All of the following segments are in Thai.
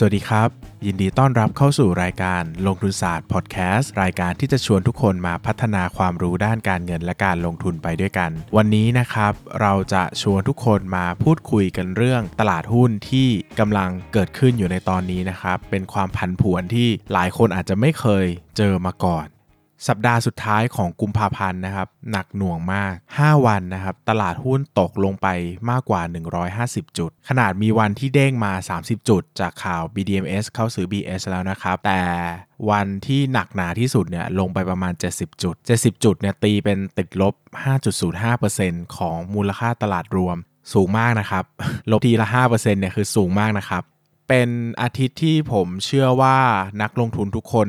สวัสดีครับ ยินดีต้อนรับเข้าสู่รายการลงทุนศาสตร์พอดแคสต์รายการที่จะชวนทุกคนมาพัฒนาความรู้ด้านการเงินและการลงทุนไปด้วยกัน วันนี้นะครับ เราจะชวนทุกคนมาพูดคุยกันเรื่องตลาดหุ้นที่กำลังเกิดขึ้นอยู่ในตอนนี้นะครับ เป็นความผันผวนที่หลายคนอาจจะไม่เคยเจอมาก่อน สัปดาห์สุดท้ายของกุมภาพันธ์นะครับ หนักหน่วงมาก 5 วันนะครับ ตลาดหุ้นตกลงไปมากกว่า 150 จุด ขนาดมีวันที่เด้งมา 30 จุด จากข่าว BDMs เข้าซื้อ BS แล้วนะครับ แต่วันที่หนักหนาที่สุดเนี่ยลงไปประมาณ 70 จุด 70 จุดเนี่ยตีเป็นติดลบ 5.05%ของมูลค่าตลาดรวม สูงมากนะครับ ลบทีละ 5%เนี่ยคือสูงมากนะครับ เป็นอาทิตย์ที่ผมเชื่อว่านักลงทุนทุกคน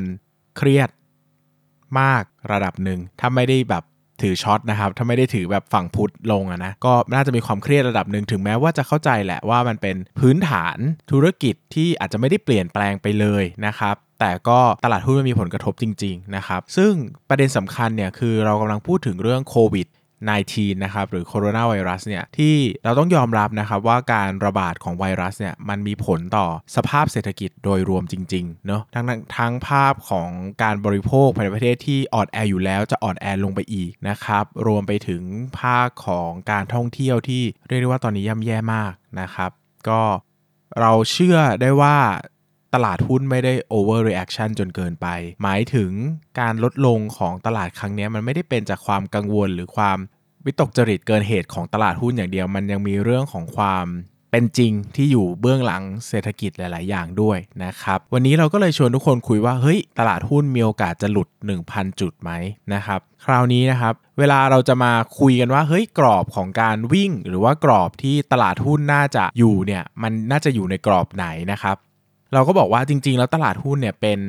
เครียด มากระดับหนึ่งถ้าไม่ได้แบบถือช็อตนะครับ ถ้าไม่ได้ถือแบบฝั่งพุทธลงอะนะ ก็น่าจะมีความเครียดระดับหนึ่งถึงแม้ว่าจะเข้าใจแหละว่ามันเป็นพื้นฐานธุรกิจที่อาจจะไม่ได้เปลี่ยนแปลงไปเลยนะครับ แต่ก็ตลาดหุ้นมันมีผลกระทบจริง ๆ นะครับ ซึ่งประเด็นสำคัญเนี่ยคือเรากำลังพูดถึงเรื่องโควิด 19 นะครับหรือโคโรนาไวรัสเนี่ยที่เราต้องยอมรับนะครับว่าการระบาดของไวรัสเนี่ยมันมีผลต่อสภาพเศรษฐกิจโดยรวมจริงๆเนาะทั้งทั้งภาพของการบริโภคภายในประเทศที่อ่อนแออยู่แล้วจะอ่อนแอลงไปอีกนะครับรวมไปถึงภาคของการท่องเที่ยวที่เรียกได้ว่าตอนนี้ย่ำแย่มากนะครับ ก็เราเชื่อได้ว่า ตลาดหุ้นไม่ได้ overreaction จนเกินไป หมายถึงการลดลงของตลาดครั้งนี้มันไม่ได้เป็นจากความกังวลหรือความวิตกจริตเกินเหตุของตลาดหุ้นอย่างเดียว มันยังมีเรื่องของความเป็นจริงที่อยู่เบื้องหลังเศรษฐกิจหลาย ๆ อย่างด้วยนะครับ วันนี้เราก็เลยชวนทุกคนคุยว่า เฮ้ย ตลาดหุ้นมีโอกาสจะหลุด 1,000 จุดไหมนะครับ คราวนี้นะครับ เวลาเราจะมาคุยกันว่า เฮ้ย กรอบของการวิ่ง หรือว่ากรอบที่ตลาดหุ้นน่าจะอยู่เนี่ย มันน่าจะอยู่ในกรอบไหนนะครับ เราก็บอกว่าจริง ๆ แล้วตลาดหุ้นเนี่ยเป็น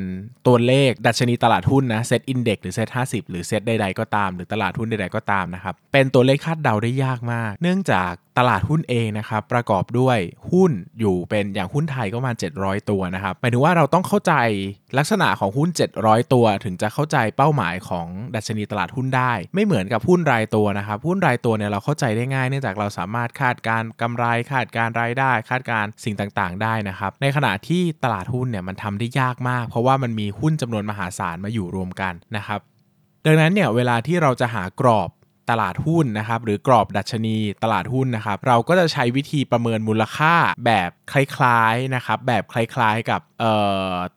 ตัวเลขดัชนีตลาดหุ้นนะเซตอินเด็กหรือเซตห้าหรือเซตใดๆก็ตาม หรือตลาดหุ้นใดๆก็ตามนะครับเป็นตัวเลขคาดเดาได้ยากมาก เนื่องจาก ตลาดหุ้นเองนะครับประกอบด้วยหุ้นอยู่เป็นอย่างหุ้นไทยก็ประมาณ700 ตัวนะครับหมายถึงว่าเราต้องเข้าใจลักษณะของหุ้น 700 ตัว ถึงจะเข้าใจเป้าหมายของดัชนีตลาดหุ้นได้ ไม่เหมือนกับหุ้นรายตัวนะครับหุ้นรายตัวเนี่ยเราเข้าใจได้ง่าย เนื่องจากเราสามารถคาดการกำไรคาดการรายได้ คาดการสิ่งต่างๆ ได้นะครับในขณะที่ตลาดหุ้นเนี่ยมันทำได้ยากมาก เพราะว่ามันมีหุ้นจำนวนมหาศาลมาอยู่รวมกันนะครับดังนั้นเนี่ยเวลาที่เราจะหากรอบ ตลาดหุ้นนะครับหรือกรอบดัชนีตลาดหุ้นนะครับเราก็จะใช้วิธีประเมินมูลค่าแบบคล้ายๆนะครับแบบคล้ายๆกับ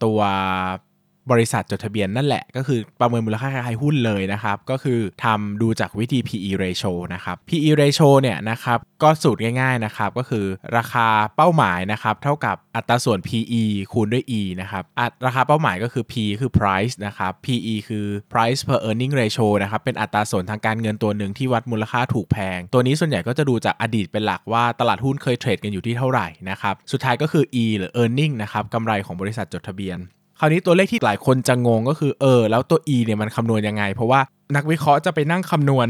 ตัว บริษัทจดทะเบียนนั่นแหละ ก็คือประเมินมูลค่าคล้ายๆหุ้นเลยนะครับ ก็คือทำดูจากวิธี PE ratio นะครับ PE ratio เนี่ยนะครับก็สูตรง่ายๆนะครับก็คือราคาเป้าหมายนะครับเท่ากับอัตราส่วน PE คูณด้วย E นะครับราคาเป้าหมายก็คือ P คือ price นะครับ PE คือ price per earning ratio นะครับเป็นอัตราส่วนทางการเงินตัวหนึ่งที่วัดมูลค่าถูกแพง ตัวนี้ส่วนใหญ่ก็จะดูจากอดีตเป็นหลักว่าตลาดหุ้นเคยเทรดกันอยู่ที่เท่าไหร่นะครับสุดท้ายก็คือ E หรือ earning นะครับกำไรของบริษัทจดทะเบียน ราวนี้ตัวเลขที่หลายคนจะงงก็คือเออแล้วตัว E เนี่ยมันคำนวณยังไง เพราะว่านักวิเคราะห์จะไปนั่งคำนวณ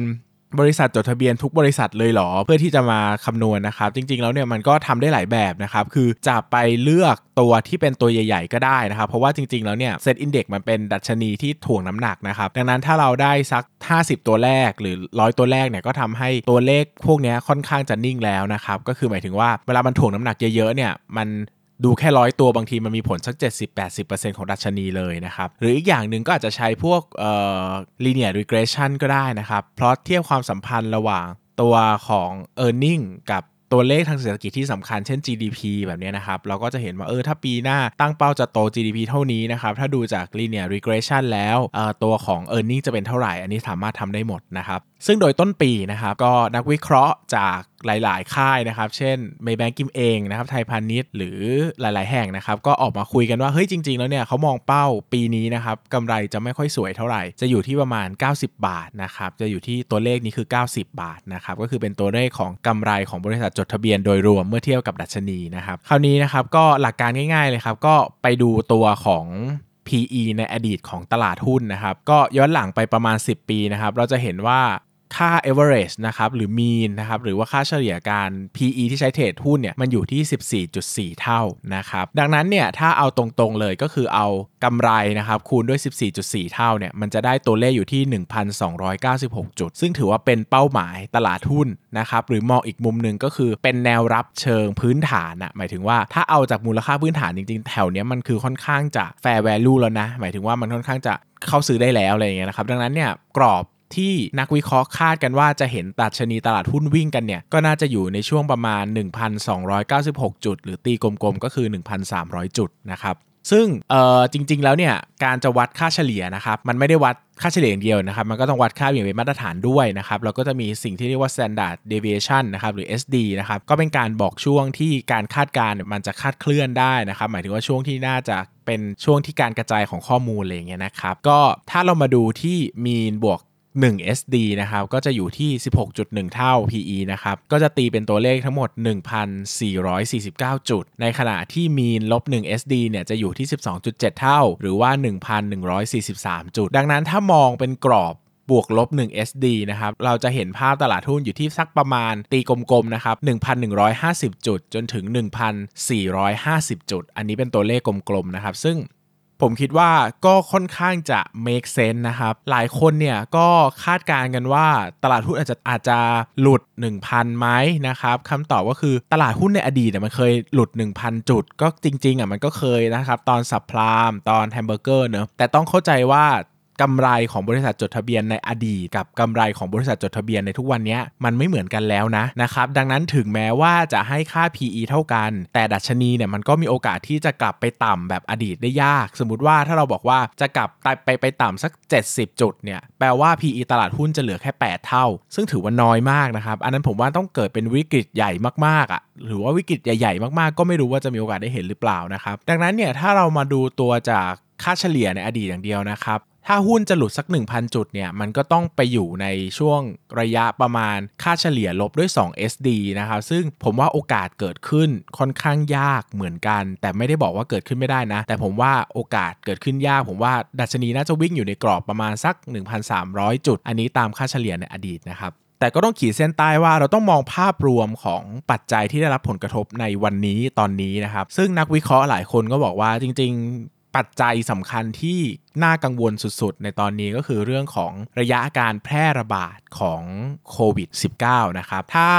บริษัทจดทะเบียนทุกบริษัทเลยเหรอ เพื่อที่จะมาคำนวณนะครับ จริง ๆ แล้วเนี่ยมันก็ทำได้หลายแบบนะครับ คือจะไปเลือกตัวที่เป็นตัวใหญ่ ๆ ก็ได้นะครับ เพราะว่าจริง ๆ แล้วเนี่ยเซตอินเด็กมันเป็นดัชนีที่ถ่วงน้ำหนักนะครับ ดังนั้นถ้าเราได้สัก 50 ตัวแรกหรือร้อยตัวแรกเนี่ยก็ทำให้ตัวเลขพวกนี้ค่อนข้างจะนิ่งแล้วนะครับ ก็คือหมายถึงว่าเวลามันถ่วงน้ำหนักเยอะๆเนี่ยมัน ดูแค่ร้อยตัวบางทีมันมีผลสัก 70-80%ของดัชนีเลยนะครับ หรืออีกอย่างหนึ่งก็อาจจะใช้พวกเอ่อ linear regression ก็ได้นะครับเพราะเทียบความสัมพันธ์ระหว่างตัวของ e a r n i n g กับตัวเลขทางเศรษฐกิจที่สำคัญเช่น GDP แบบนี้นะครับ เราก็จะเห็นว่าเออถ้าปีหน้าตั้งเป้าจะโต GDP เท่านี้นะครับ ถ้าดูจาก linear regression แล้วตัวของ e a r n i n g จะเป็นเท่าไหร่ อันนี้สามารถทำได้หมดนะครับ ซึ่งโดยต้นปีนะครับ ก็นักวิเคราะห์จาก หลาย ๆ ค่ายนะครับ เช่นเมย์แบงกิมเองนะครับ ไทยพาณิชย์หรือหลาย ๆ แห่งนะครับ ก็ออกมาคุยกันว่า เฮ้ย จริง ๆ แล้วเนี่ยเขามองเป้าปีนี้นะครับกำไรจะไม่ค่อยสวยเท่าไหร่ จะอยู่ที่ประมาณ 90 บาทนะครับ จะอยู่ที่ตัวเลขนี้คือ 90 บาทนะครับ ก็คือเป็นตัวเลขของกำไรของบริษัทจดทะเบียนโดยรวมเมื่อเทียบกับดัชนีนะครับ คราวนี้นะครับก็หลักการง่าย ๆ เลยครับ ก็ไปดูตัวของ PE ในอดีตของตลาดหุ้นนะครับ ก็ย้อนหลังไปประมาณ 10 ปีนะครับ เราจะเห็นว่า ค่า average นะครับหรือ mean นะครับหรือว่าค่าเฉลี่ยการ PE ที่ใช้เทรดหุ้นเนี่ยมันอยู่ที่ 14.4 เท่านะครับดังนั้นเนี่ยถ้าเอาตรงๆเลยก็คือเอากำไรนะครับคูณด้วย 14.4 เท่าเนี่ยมันจะได้ตัวเลขอยู่ที่ 1,296 จุด ซึ่งถือว่าเป็นเป้าหมายตลาดหุ้นนะครับหรือมองอีกมุมหนึ่งก็คือเป็นแนวรับเชิงพื้นฐานอะหมายถึงว่าถ้าเอาจากมูลค่าพื้นฐานจริงๆ แถวเนี้ยมันคือค่อนข้างจะ fair value แล้วนะ หมายถึงว่ามันค่อนข้างจะเข้าซื้อได้แล้วอะไรอย่างเงี้ยนะครับ ดังนั้นเนี่ยกรอบ ที่นักวิเคราะห์คาดกันว่าจะเห็นตัดชนีตลาดหุ้นวิ่งกันเนี่ย ก็น่าจะอยู่ในช่วงประมาณ 1,296 จุด หรือตีกลมๆ ก็คือ 1,300 จุดนะครับซึ่งเออจริง ๆ แล้วเนี่ยการจะวัดค่าเฉลี่ยนะครับมันไม่ได้วัดค่าเฉลี่ยอย่างเดียวนะครับ มันก็ต้องวัดค่าอย่างเป็นมาตรฐานด้วยนะครับแล้วก็จะมีสิ่งที่เรียกว่า standard deviation นะครับหรือ SD นะครับก็เป็นการบอกช่วงที่การคาดการณ์มันจะคาดเคลื่อนได้นะครับ หมายถึงว่าช่วงที่น่าจะเป็นช่วงที่การกระจายของข้อมูลอะไรเงี้ยนะครับก็ถ้าเรามาดูที่ mean บวก 1 SD นะครับก็จะอยู่ที่ 16.1 เท่า PE นะครับก็จะตีเป็นตัวเลขทั้งหมด 1,449 จุด ในขณะที่มีนลบ1 SD เนี่ยจะอยู่ที่ 12.7 เท่า หรือว่า 1,143 จุด ดังนั้นถ้ามองเป็นกรอบบวกลบ 1 SD นะครับ เราจะเห็นภาพตลาดหุ้นอยู่ที่สักประมาณตีกลมๆ นะครับ 1,150 จุด จนถึง 1,450 จุด อันนี้เป็นตัวเลขกลมๆ นะครับ ซึ่ง ผมคิดว่าก็ค่อนข้างจะ make sense นะครับ หลายคนเนี่ยก็คาดการณ์กันว่าตลาดหุ้นอาจจะอาจจะหลุด 1,000ไหมนะครับคำตอบก็คือตลาดหุ้นในอดีตเนี่ยมันเคยหลุด 1,000 จุด ก็จริงๆอะมันก็เคยนะครับ ตอนสับพลามตอนแฮมเบอร์เกอร์เนอะแต่ต้องเข้าใจว่า กำไรของบริษัทจดทะเบียนในอดีต กับกำไรของบริษัทจดทะเบียนในทุกวันนี้มันไม่เหมือนกันแล้วนะนะครับดังนั้นถึงแม้ว่าจะให้ค่า PE เท่ากัน แต่ดัชนีเนี่ยมันก็มีโอกาสที่จะกลับไปต่ำแบบอดีตได้ยาก สมมติว่าถ้าเราบอกว่าจะกลับไปไปต่ำสัก 70 จุดเนี่ยแปลว่า PE ตลาดหุ้นจะเหลือแค่ 8 เท่า ซึ่งถือว่าน้อยมากนะครับอันนั้นผมว่าต้องเกิดเป็นวิกฤตใหญ่มากๆอะหรือว่าวิกฤตใหญ่ๆ มากๆ ก็ไม่รู้ว่าจะมีโอกาสได้เห็นหรือเปล่านะครับดังนั้นเนี่ยถ้าเรามาดูตัวจากค่าเฉลี่ยในอดีตอย่างเดียวนะครับ ถ้าหุ้นจะหลุดสัก 1,000 จุดเนี่ยมันก็ต้องไปอยู่ในช่วงระยะประมาณค่าเฉลี่ยลบด้วย 2 SD นะครับ ซึ่งผมว่าโอกาสเกิดขึ้นค่อนข้างยากเหมือนกัน แต่ไม่ได้บอกว่าเกิดขึ้นไม่ได้นะ แต่ผมว่าโอกาสเกิดขึ้นยาก ผมว่าดัชนีน่าจะวิ่งอยู่ในกรอบประมาณสัก 1,300 จุด อันนี้ตามค่าเฉลี่ยในอดีตนะครับแต่ก็ต้องขีดเส้นใต้ว่าเราต้องมองภาพรวมของปัจจัยที่ได้รับผลกระทบในวันนี้ตอนนี้นะครับ ซึ่งนักวิเคราะห์หลายคนก็บอกว่าจริง ปัจจัยสำคัญที่น่ากังวลสุดๆ ในตอนนี้ก็คือเรื่องของระยะการแพร่ระบาดของโควิด -19 นะครับถ้า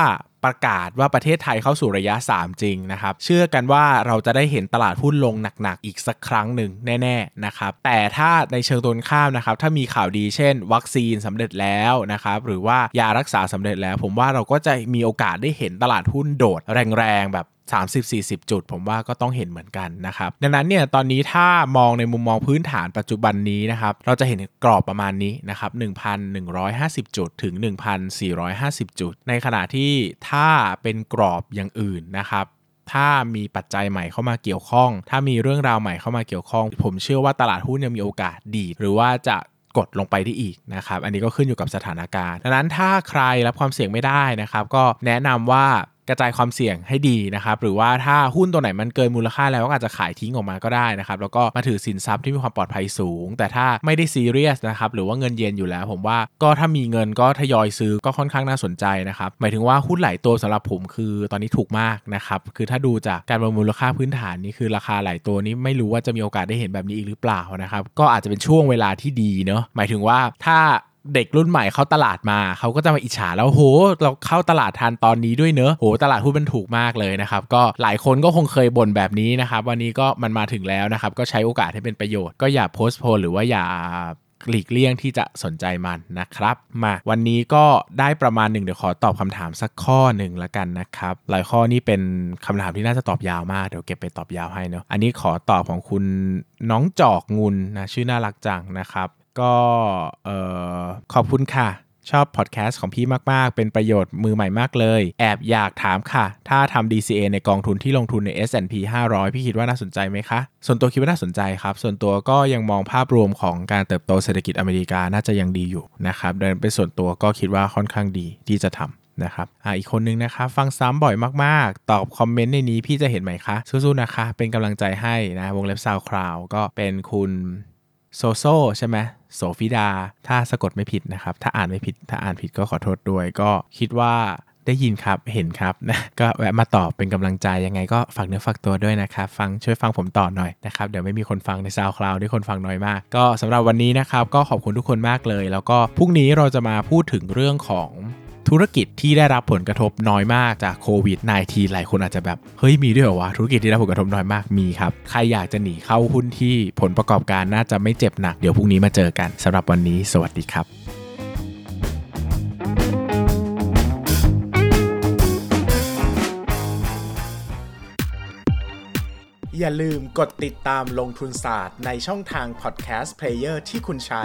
ประกาศว่าประเทศไทยเข้าสู่ระยะ 3 จริงนะครับ เชื่อกันว่าเราจะได้เห็นตลาดหุ้นลงหนักๆ อีกสักครั้งหนึ่งแน่ๆนะครับ แต่ถ้าในเชิงตรงข้ามนะครับ ถ้ามีข่าวดีเช่น วัคซีนสำเร็จแล้วนะครับ หรือว่ายารักษาสำเร็จแล้ว ผมว่าเราก็จะมีโอกาสได้เห็นตลาดหุ้นโดดแรงๆ แบบ 30-40 จุด ผมว่าก็ต้องเห็นเหมือนกันนะครับ ดังนั้นเนี่ยตอนนี้ถ้ามองในมุมมองพื้นฐานปัจจุบันนี้นะครับเราจะเห็นกรอบประมาณนี้นะครับ1,150 จุดถึง 1,450 จุด ในขณะที่ถ้าเป็นกรอบอย่างอื่นนะครับถ้ามีปัจจัยใหม่เข้ามาเกี่ยวข้อง ถ้ามีเรื่องราวใหม่เข้ามาเกี่ยวข้อง ผมเชื่อว่าตลาดหุ้นยังมีโอกาสดี หรือว่าจะกดลงไปได้อีกนะครับ อันนี้ก็ขึ้นอยู่กับสถานการณ์ ดังนั้นถ้าใครรับความเสี่ยงไม่ได้นะครับ ก็แนะนำว่า กระจายความเสี่ยงให้ดีนะครับหรือว่าถ้าหุ้นตัวไหนมันเกินมูลค่าแล้วก็อาจจะขายทิ้งออกมาก็ได้นะครับแล้วก็มาถือสินทรัพย์ที่มีความปลอดภัยสูง แต่ถ้าไม่ได้ซีเรียสนะครับหรือว่าเงินเย็นอยู่แล้ว ผมว่าก็ถ้ามีเงินก็ทยอยซื้อก็ค่อนข้างน่าสนใจนะครับหมายถึงว่าหุ้นหลายตัวสำหรับผมคือตอนนี้ถูกมากนะครับคือถ้าดูจากการประมูลมูลค่าพื้นฐานนี่คือราคาหลายตัวนี้ไม่รู้ว่าจะมีโอกาสได้เห็นแบบนี้อีกหรือเปล่านะครับก็อาจจะเป็นช่วงเวลาที่ดีเนาะหมายถึงว่าถ้า เด็กรุ่นใหม่เข้าตลาดมาเขาก็จะมาอิจฉาแล้วโห เราเข้าตลาดทันตอนนี้ด้วยเนอะโหตลาดหุ้นมันถูกมากเลยนะครับ ก็หลายคนก็คงเคยบ่นแบบนี้นะครับ วันนี้ก็มันมาถึงแล้วนะครับ ก็ใช้โอกาสให้เป็นประโยชน์ก็อย่าโพสต์โพลหรือว่าอย่าหลีกเลี่ยงที่จะสนใจมันนะครับ มาวันนี้ก็ได้ประมาณหนึ่งเดี๋ยวขอตอบคำถามสักข้อหนึ่งละกันนะครับ หลายข้อนี้เป็นคำถามที่น่าจะตอบยาวมากเดี๋ยวเก็บไปตอบยาวให้เนาะอันนี้ขอตอบของคุณน้องจอกงุนนะชื่อน่ารักจังนะครับ ก็ขอบคุณค่ะ ชอบพอดแคสต์ของพี่มาก ๆ เป็นประโยชน์มือใหม่มากเลย แอบอยากถามค่ะ ถ้าทำ DCA ในกองทุนที่ลงทุนใน S&P 500 พี่คิดว่าน่าสนใจไหมคะ ส่วนตัวคิดว่าน่าสนใจครับ ส่วนตัวก็ยังมองภาพรวมของการเติบโตเศรษฐกิจอเมริกาน่าจะยังดีอยู่นะครับเดินเป็นส่วนตัวก็คิดว่าค่อนข้างดีที่จะทำนะครับอ่าอีกคนนึงนะครับ ฟังซ้ำบ่อยมาก ๆ ตอบคอมเมนต์ในนี้พี่จะเห็นไหมคะ สู้ ๆ นะคะ เป็นกำลังใจให้นะ วงเล็บซาวคราวก็เป็นคุณ โซโซใช่ไหมโสฟิดา ถ้าสะกดไม่ผิดนะครับ ถ้าอ่านไม่ผิด ถ้าอ่านผิดก็ขอโทษด้วย ก็คิดว่าได้ยินครับ เห็นครับนะ ก็แวะมาตอบเป็นกำลังใจยังไงก็ฝากเนื้อฝากตัวด้วยนะครับ ฟังช่วยฟังผมต่อหน่อยนะครับ เดี๋ยวไม่มีคนฟังใน SoundCloud ที่คนฟังน้อยมาก ก็สำหรับวันนี้นะครับ ก็ขอบคุณทุกคนมากเลย แล้วก็พรุ่งนี้เราจะมาพูดถึงเรื่องของ ธุรกิจที่ได้รับผลกระทบน้อยมากจากโควิด -19 หลายคนอาจจะแบบ เฮ้ยมีด้วยเหรอวะ ธุรกิจที่ได้รับผลกระทบน้อยมากมีครับ ใครอยากจะหนีเข้าหุ้นที่ผลประกอบการน่าจะไม่เจ็บหนัก เดี๋ยวพรุ่งนี้มาเจอกันสำหรับวันนี้ สวัสดีครับอย่าลืมกดติดตามลงทุนศาสตร์ในช่องทาง podcast player ที่คุณใช้